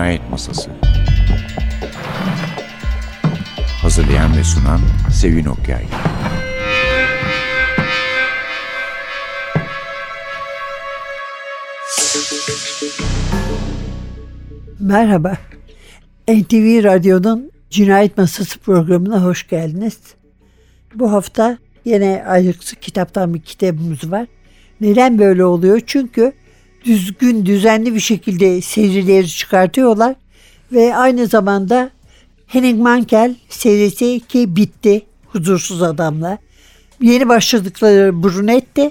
Cinayet Masası Hazırlayan ve sunan Sevin Okyay Merhaba. NTV Radyo'nun Cinayet Masası programına hoş geldiniz. Bu hafta yine ayrıksı kitaptan bir kitabımız var. Neden böyle oluyor? Çünkü düzgün, düzenli bir şekilde serileri çıkartıyorlar ve aynı zamanda Henning Mankell serisi ki bitti Huzursuz Adamla. Yeni başladıkları Brunetti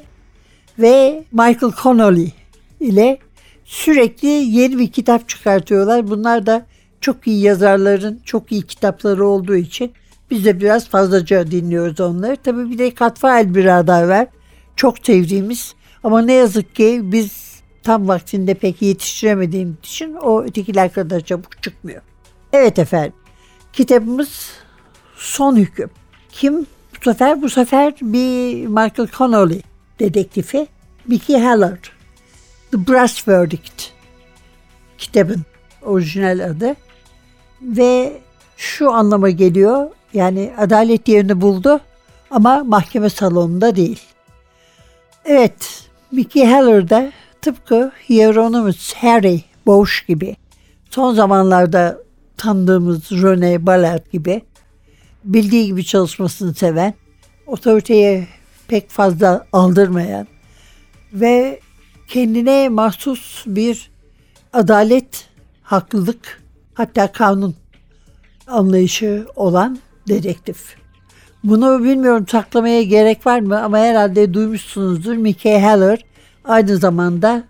ve Michael Connolly ile sürekli yeni bir kitap çıkartıyorlar. Bunlar da çok iyi yazarların çok iyi kitapları olduğu için biz de biraz fazlaca dinliyoruz onları. Tabii bir de Katfael Birader var. Çok sevdiğimiz ama ne yazık ki biz tam vaktinde pek yetiştiremediğimiz için o ötekiler kadar çabuk çıkmıyor. Evet efendim. Kitabımız Son Hüküm. Kim bu sefer? Bu sefer bir Michael Connolly dedektifi. Mickey Haller. The Brass Verdict kitabın orijinal adı. Ve şu anlama geliyor. Yani adalet yerini buldu ama mahkeme salonunda değil. Evet, Mickey Haller de tıpkı Hieronymus Harry Bosch gibi son zamanlarda tanıdığımız Rene Ballard gibi bildiği gibi çalışmasını seven, otoriteye pek fazla aldırmayan ve kendine mahsus bir adalet, haklılık hatta kanun anlayışı olan dedektif. Bunu bilmiyorum saklamaya gerek var mı ama herhalde duymuşsunuzdur. Mickey Haller aynı zamanda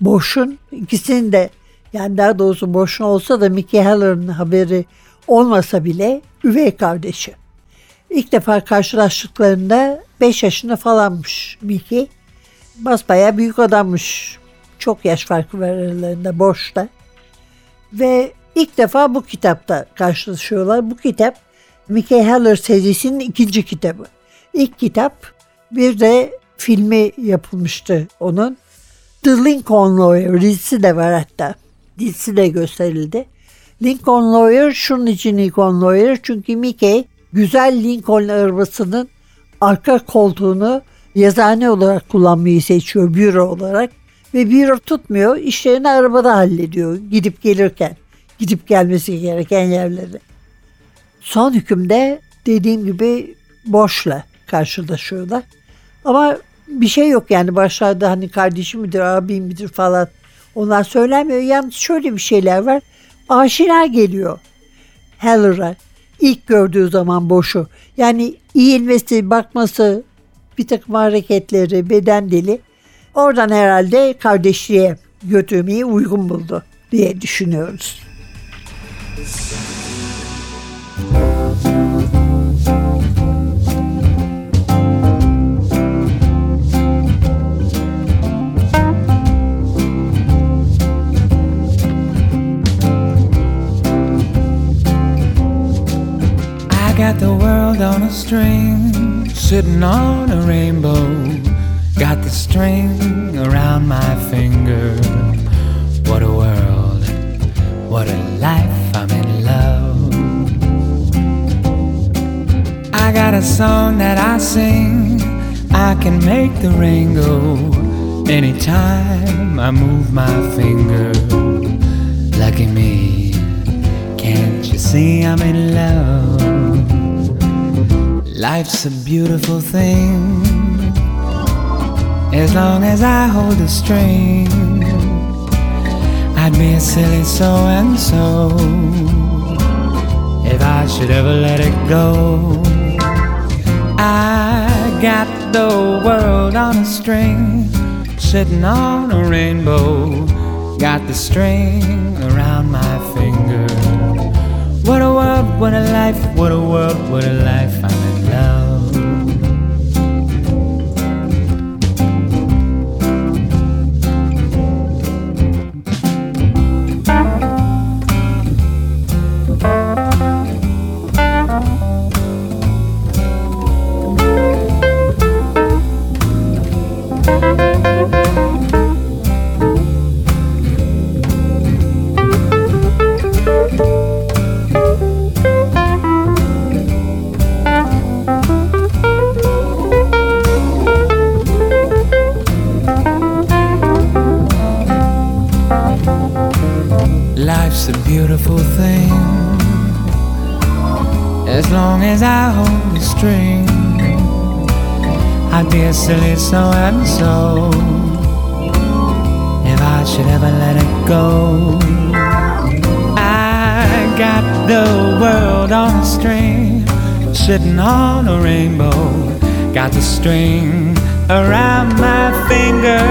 Bosch'un ikisinin de yani daha doğrusu Bosch'un olsa da Mickey Haller'ın haberi olmasa bile üvey kardeşi. İlk defa karşılaştıklarında 5 yaşında falanmış Mickey. Basbaya büyük adammış. Çok yaş farkı var aralarında Bosch'ta. Ve ilk defa bu kitapta karşılaşıyorlar. Bu kitap Mickey Haller serisinin ikinci kitabı. İlk kitap bir de filmi yapılmıştı onun. The Lincoln Lawyer dizisi de var hatta. Dizisi de gösterildi. Lincoln Lawyer şunun için Lincoln Lawyer çünkü Mickey güzel Lincoln arabasının arka koltuğunu yazıhane olarak kullanmayı seçiyor büro olarak ve büro tutmuyor işlerini arabada hallediyor gidip gelirken gidip gelmesi gereken yerleri. Son hükümde dediğim gibi boşla karşılaşıyorlar. Ama bir şey yok yani başlarda hani kardeşim midir, abim midir falan onlar söylenmiyor. Yalnız şöyle bir şeyler var. Aşina geliyor Heller'a ilk gördüğü zaman boşu. Yani eğilmesi, bakması, bir takım hareketleri, beden dili oradan herhalde kardeşliğe götürmeyi uygun buldu diye düşünüyoruz. String, sitting on a rainbow. Got the string around my finger. What a world, what a life, I'm in love. I got a song that I sing, I can make the rain go anytime I move my finger. Lucky me, can't you see I'm in love? Life's a beautiful thing as long as I hold the string. I'd be a silly so and so if I should ever let it go. I got the world on a string, sitting on a rainbow. Got the string around my finger. What a world, what a life, what a world, what a life. I'm in love. String, I'd be a silly so and so if I should ever let it go. I got the world on a string, sitting on a rainbow. Got the string around my finger.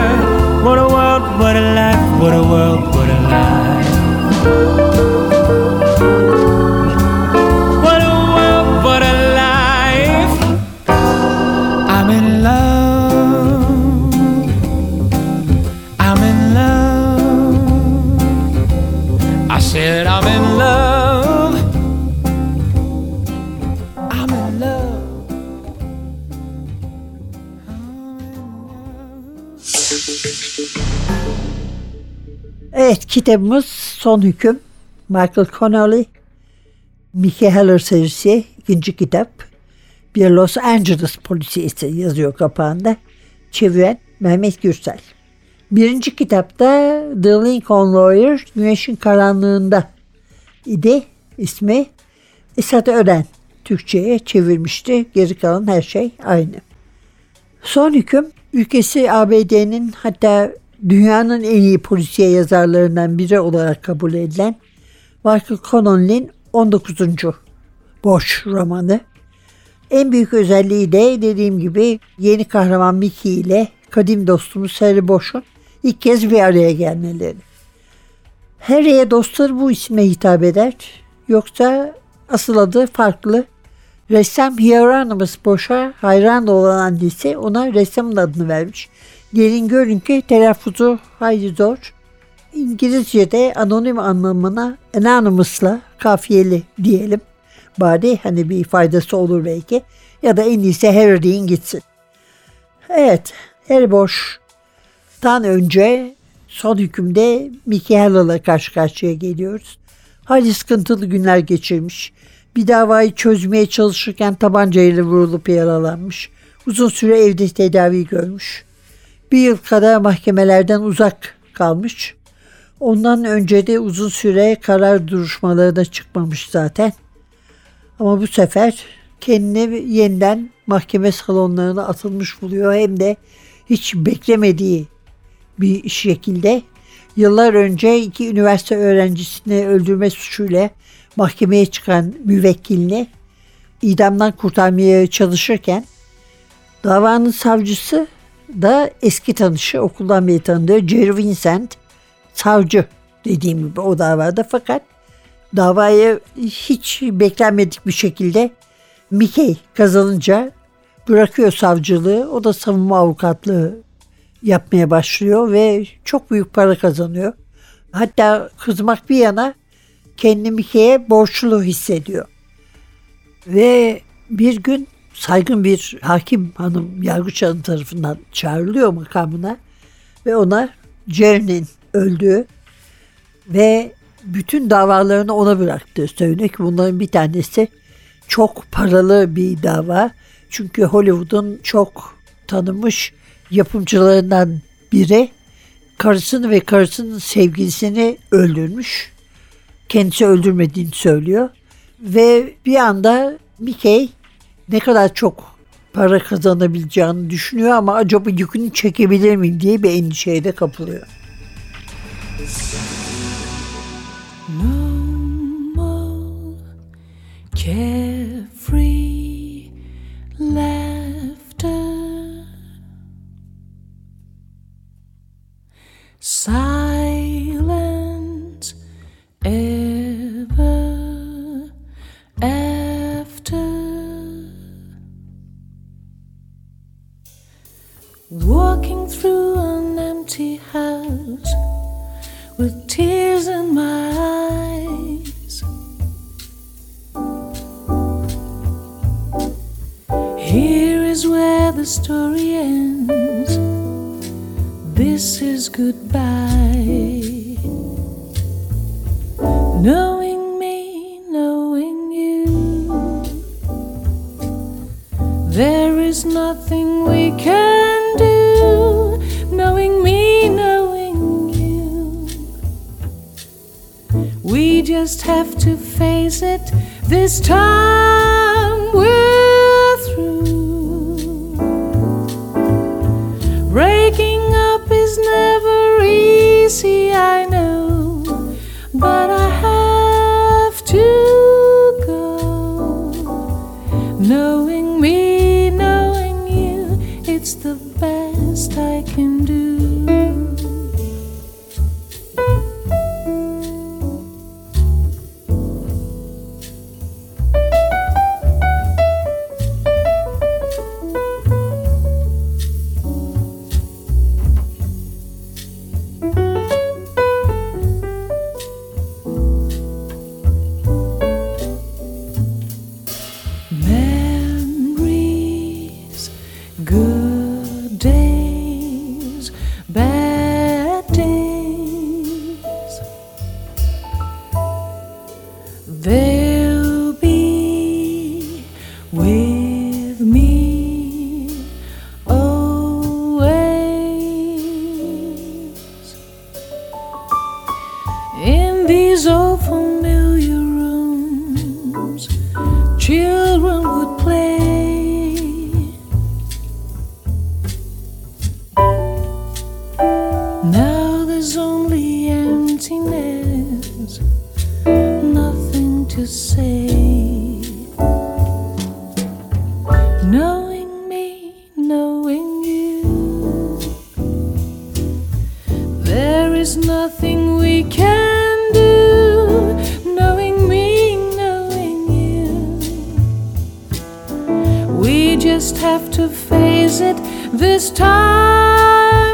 What a world, what a life, what a world, what a life. Kitabımız Son Hüküm. Michael Connolly. Mickey Heller serisi ikinci kitap. Bir Los Angeles polisiyesi yazıyor kapağında. Çeviren Mehmet Gürsel. Birinci kitapta The Lincoln Lawyer Güneşin Karanlığında idi ismi. Esat Ören Türkçe'ye çevirmişti. Geri kalan her şey aynı. Son hüküm ülkesi ABD'nin hatta dünyanın en iyi polisiye yazarlarından biri olarak kabul edilen Michael Connelly'nin 19. boş romanı. En büyük özelliği de dediğim gibi yeni kahraman Mickey ile kadim dostumuz Harry Bosch'un ilk kez bir araya gelmeleri. Harry'e dostları bu isme hitap eder. Yoksa asıl adı farklı. Ressam Hieronymus Bosch'a hayran olan annesi ona ressamın adını vermiş. Gelin görün ki telaffuzu hayli zor. İngilizce'de anonim anlamına anonymous'la kafiyeli diyelim. Bari hani bir faydası olur belki. Ya da en iyisi Harry deyin gitsin. Evet, Harry Bosch'tan önce son hükümde Mickey Hall'la karşı karşıya geliyoruz. Hayli sıkıntılı günler geçirmiş. Bir davayı çözmeye çalışırken tabancayla vurulup yaralanmış. Uzun süre evde tedavi görmüş. Bir yıl kadar mahkemelerden uzak kalmış. Ondan önce de uzun süre karar duruşmalarına çıkmamış zaten. Ama bu sefer kendini yeniden mahkeme salonlarına atılmış buluyor. Hem de hiç beklemediği bir şekilde yıllar önce iki üniversite öğrencisini öldürme suçuyla mahkemeye çıkan müvekkilini idamdan kurtarmaya çalışırken davanın savcısı da eski tanışı okuldan beri tanıdığı Jerry Vincent savcı dediğim gibi o davada fakat davayı hiç beklenmedik bir şekilde Mickey kazanınca bırakıyor savcılığı. O da savunma avukatlığı yapmaya başlıyor ve çok büyük para kazanıyor. Hatta kızmak bir yana kendini Mickey'e borçlu hissediyor. Ve bir gün saygın bir hakim hanım yargıç hanım tarafından çağrılıyor makamına ve ona Jerry'nin öldüğü ve bütün davalarını ona bıraktığı söyleniyor ki bunların bir tanesi çok paralı bir dava. Çünkü Hollywood'un çok tanınmış yapımcılarından biri karısını ve karısının sevgilisini öldürmüş. Kendisi öldürmediğini söylüyor. Ve bir anda Mickey ne kadar çok para kazanabileceğini düşünüyor ama acaba yükünü çekebilir miyim diye bir endişeye de kapılıyor. No more carefree We just have to face it this time. We're nothing we can do, knowing me, knowing you. We just have to face it this time.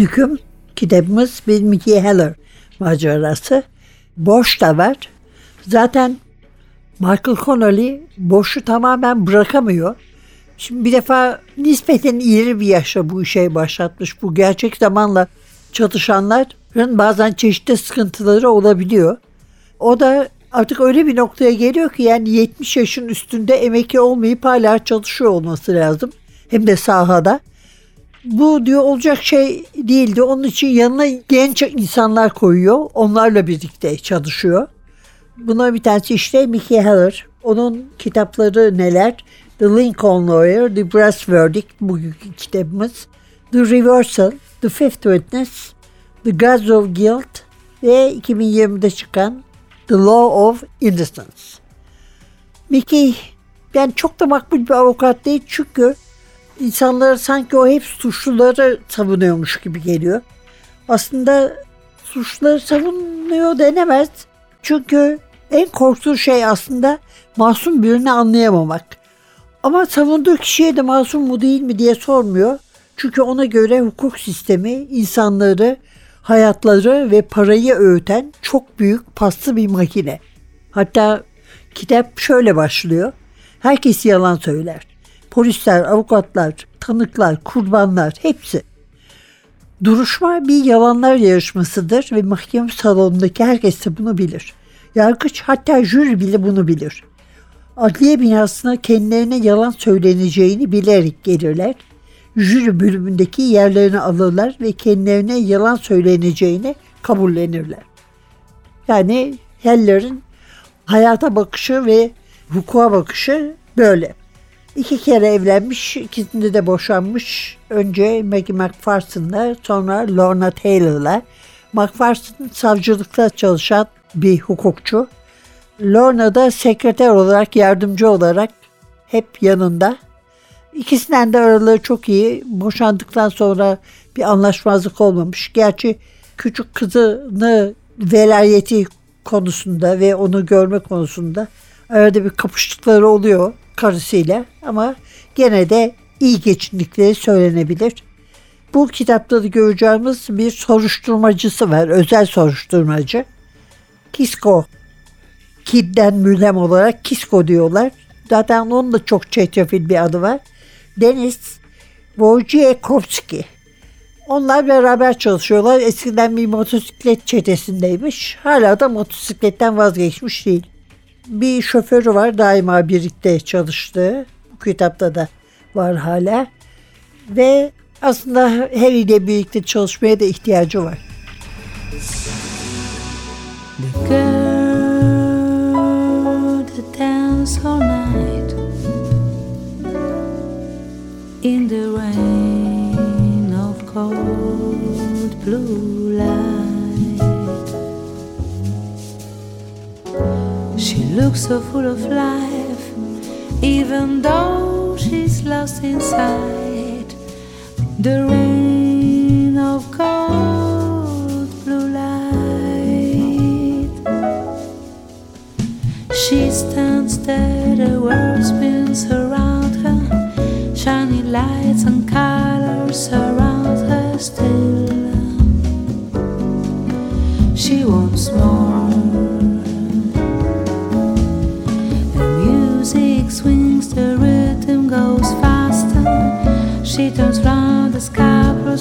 yıkım kitabımız bir Mickey Heller macerası. Boş da var. Zaten Michael Connolly boşu tamamen bırakamıyor. Şimdi bir defa nispeten ileri bir yaşta bu işe başlatmış. Bu gerçek zamanla çatışanların bazen çeşitli sıkıntıları olabiliyor. O da artık öyle bir noktaya geliyor ki yani 70 yaşın üstünde emekli olmayıp hala çalışıyor olması lazım. Hem de sahada. Bu diyor olacak şey değildi. Onun için yanına genç insanlar koyuyor. Onlarla birlikte çalışıyor. Buna bir tanesi işte Mickey Heller. Onun kitapları neler? The Lincoln Lawyer, The Brass Verdict bugünkü kitabımız. The Reversal, The Fifth Witness, The Gods of Guilt ve 2020'de çıkan The Law of Innocence. Mickey yani çok da makbul bir avukat değil çünkü insanlara sanki o hep suçluları savunuyormuş gibi geliyor. Aslında suçluları savunuyor denemez. Çünkü en korktuğu şey aslında masum birini anlayamamak. Ama savunduğu kişiye de masum mu değil mi diye sormuyor. Çünkü ona göre hukuk sistemi insanları, hayatları ve parayı öğüten çok büyük paslı bir makine. Hatta kitap şöyle başlıyor. Herkes yalan söyler. Polisler, avukatlar, tanıklar, kurbanlar hepsi. Duruşma bir yalanlar yarışmasıdır ve mahkeme salonundaki herkes de bunu bilir. Yargıç hatta jüri bile bunu bilir. Adliye binasına kendilerine yalan söyleneceğini bilerek gelirler. Jüri bölümündeki yerlerini alırlar ve kendilerine yalan söyleneceğini kabullenirler. Yani Heller'in hayata bakışı ve hukuka bakışı böyle. İki kere evlenmiş, ikisinde de boşanmış. Önce Maggie McPherson'la sonra Lorna Taylor'la. McPherson savcılıkta çalışan bir hukukçu. Lorna da sekreter olarak, yardımcı olarak hep yanında. İkisinden de araları çok iyi. Boşandıktan sonra bir anlaşmazlık olmamış. Gerçi küçük kızını velayeti konusunda ve onu görme konusunda arada bir kapıştıkları oluyor karısıyla ama gene de iyi geçindikleri söylenebilir. Bu kitapta da göreceğimiz bir soruşturmacısı var, özel soruşturmacı. Kisko, Kidden mülhem olarak Kisko diyorlar. Zaten onun da çok çetrefil bir adı var. Deniz Wojciechowski. Onlar beraber çalışıyorlar. Eskiden bir motosiklet çetesindeymiş. Hala da motosikletten vazgeçmiş değil. Bir şoförü var daima birlikte çalıştığı. Bu kitapta da var hala. Ve aslında her ile birlikte çalışmaya da ihtiyacı var. The girl that danced all night in the rain Looks so full of life, even though she's lost inside the rain of cold blue light. She stands there, the world spins around her, shiny lights and colors surround her still. She wants more. Swings, the rhythm goes faster. She turns round, the sky blue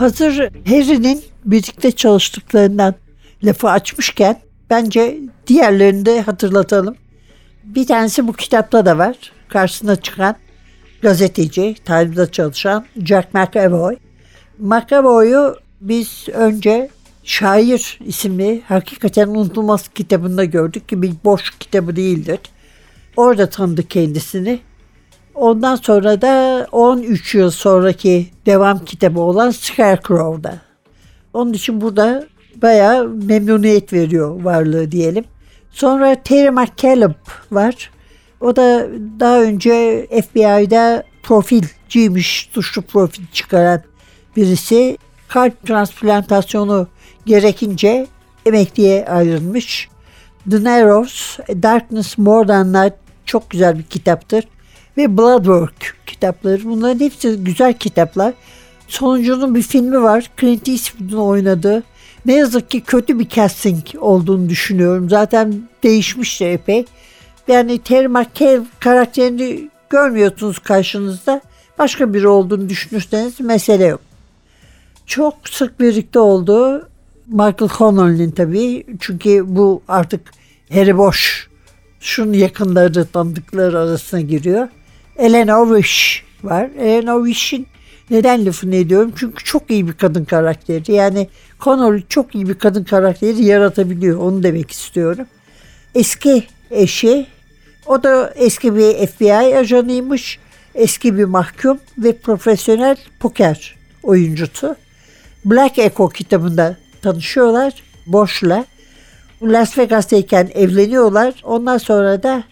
Hazır Harry'nin birlikte çalıştıklarından lafı açmışken bence diğerlerini de hatırlatalım. Bir tanesi bu kitapta da var. Karşısına çıkan gazeteci, Time'da çalışan Jack McAvoy. McAvoy'u biz önce Şair isimli hakikaten unutulmaz kitabında gördük ki bir boş kitabı değildir. Orada tanıdık kendisini. Ondan sonra da 13 yıl sonraki devam kitabı olan Scarecrow'da. Onun için burada bayağı memnuniyet veriyor varlığı diyelim. Sonra Terry McCallum var. O da daha önce FBI'da profilciymiş, suçlu profil çıkaran birisi. Kalp transplantasyonu gerekince emekliye ayrılmış. The Narrows, Darkness More Than Light çok güzel bir kitaptır. Ve Bloodwork kitapları. Bunların hepsi güzel kitaplar. Sonuncunun bir filmi var. Clint Eastwood'un oynadığı. Ne yazık ki kötü bir casting olduğunu düşünüyorum. Zaten değişmiş de epey. Yani Terry McCall karakterini görmüyorsunuz karşınızda. Başka biri olduğunu düşünürseniz mesele yok. Çok sık birlikte oldu. Michael Connelly'nin tabii. Çünkü bu artık Harry Bosch şunun yakınları tanıdıkları arasına giriyor. Eleanor Wish var. Eleanor Wish'in neden lafını ediyorum? Çünkü çok iyi bir kadın karakteri. Yani Connolly çok iyi bir kadın karakteri yaratabiliyor. Onu demek istiyorum. Eski eşi o da eski bir FBI ajanıymış. Eski bir mahkum ve profesyonel poker oyuncusu. Black Echo kitabında tanışıyorlar Bosch'la. Las Vegas'tayken evleniyorlar. Ondan sonra da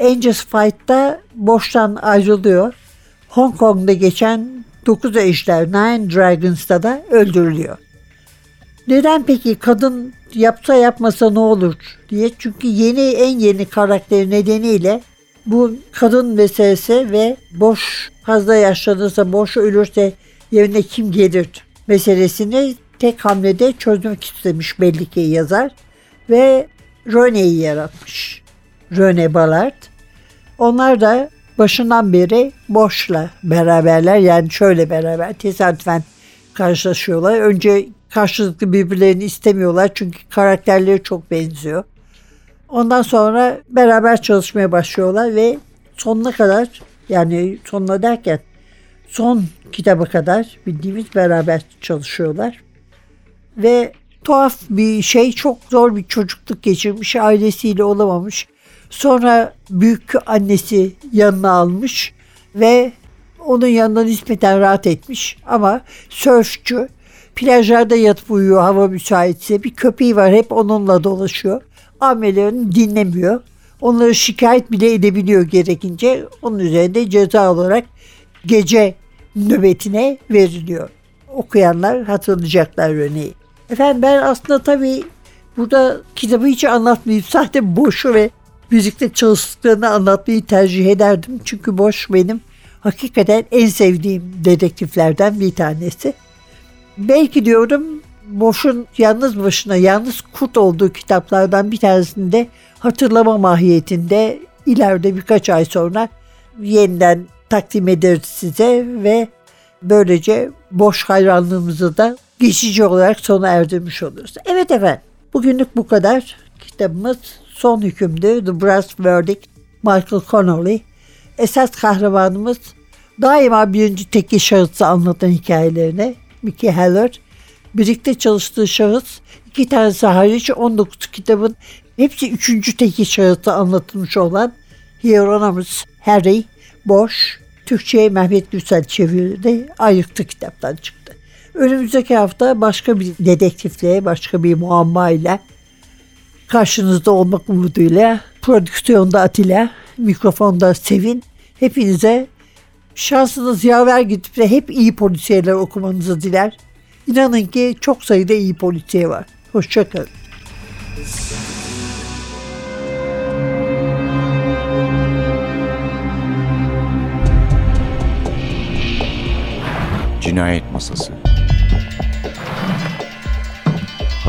Angels Fight'ta Bosch'tan ayrılıyor. Hong Kong'da geçen 9 Ejder Nine Dragons'ta da öldürülüyor. Neden peki kadın yapsa yapmasa ne olur diye. Çünkü yeni en yeni karakteri nedeniyle bu kadın meselesi ve boş fazla yaşlanırsa boş ölürse yerine kim gelir meselesini tek hamlede çözmek istemiş belli ki yazar ve Rene'yi yaratmış. Rene Ballard. Onlar da başından beri Boş'la beraberler yani şöyle beraber tesadüfen karşılaşıyorlar. Önce karşılıklı birbirlerini istemiyorlar çünkü karakterleri çok benziyor. Ondan sonra beraber çalışmaya başlıyorlar ve sonuna kadar yani sonuna derken son kitaba kadar bildiğimiz beraber çalışıyorlar. Ve tuhaf bir şey. Çok zor bir çocukluk geçirmiş. Ailesiyle olamamış. Sonra büyük annesi yanına almış ve onun yanında nispeten rahat etmiş. Ama sörfçü plajlarda yatıp uyuyor hava müsaitse. Bir köpeği var hep onunla dolaşıyor. Amelelerini dinlemiyor. Onları şikayet bile edebiliyor gerekince. Onun üzerinde ceza olarak gece nöbetine veriliyor. Okuyanlar hatırlayacaklar örneği. Efendim ben aslında tabii burada kitabı hiç anlatmayıp zaten boşu ve birlikte çalıştıklarını anlatmayı tercih ederdim. Çünkü Boş benim hakikaten en sevdiğim dedektiflerden bir tanesi. Belki diyorum Boş'un yalnız başına yalnız kurt olduğu kitaplardan bir tanesinde hatırlama mahiyetinde ileride birkaç ay sonra yeniden takdim ederiz size ve böylece boş hayranlığımızı da geçici olarak sona erdirmiş oluruz. Evet efendim bugünlük bu kadar. Kitabımız son hükümdü The Brass Verdict Michael Connolly. Esas kahramanımız daima birinci tekil şahısı anlatan hikayelerine Mickey Haller. Birlikte çalıştığı şahıs iki tanesi hariç 19 kitabın hepsi üçüncü tekil şahısı anlatılmış olan Hieronymus Harry Boş Türkçe'ye Mehmet Gürsel çevirdi. Ayıktı kitaptan çıktı. Önümüzdeki hafta başka bir dedektifle, başka bir muamma ile karşınızda olmak umuduyla prodüksiyonda Atilla, mikrofonda Sevin. Hepinize şansınız yaver gidip de hep iyi polisiyeler okumanızı diler. İnanın ki çok sayıda iyi polisiye var. Hoşçakalın. Cinayet Masası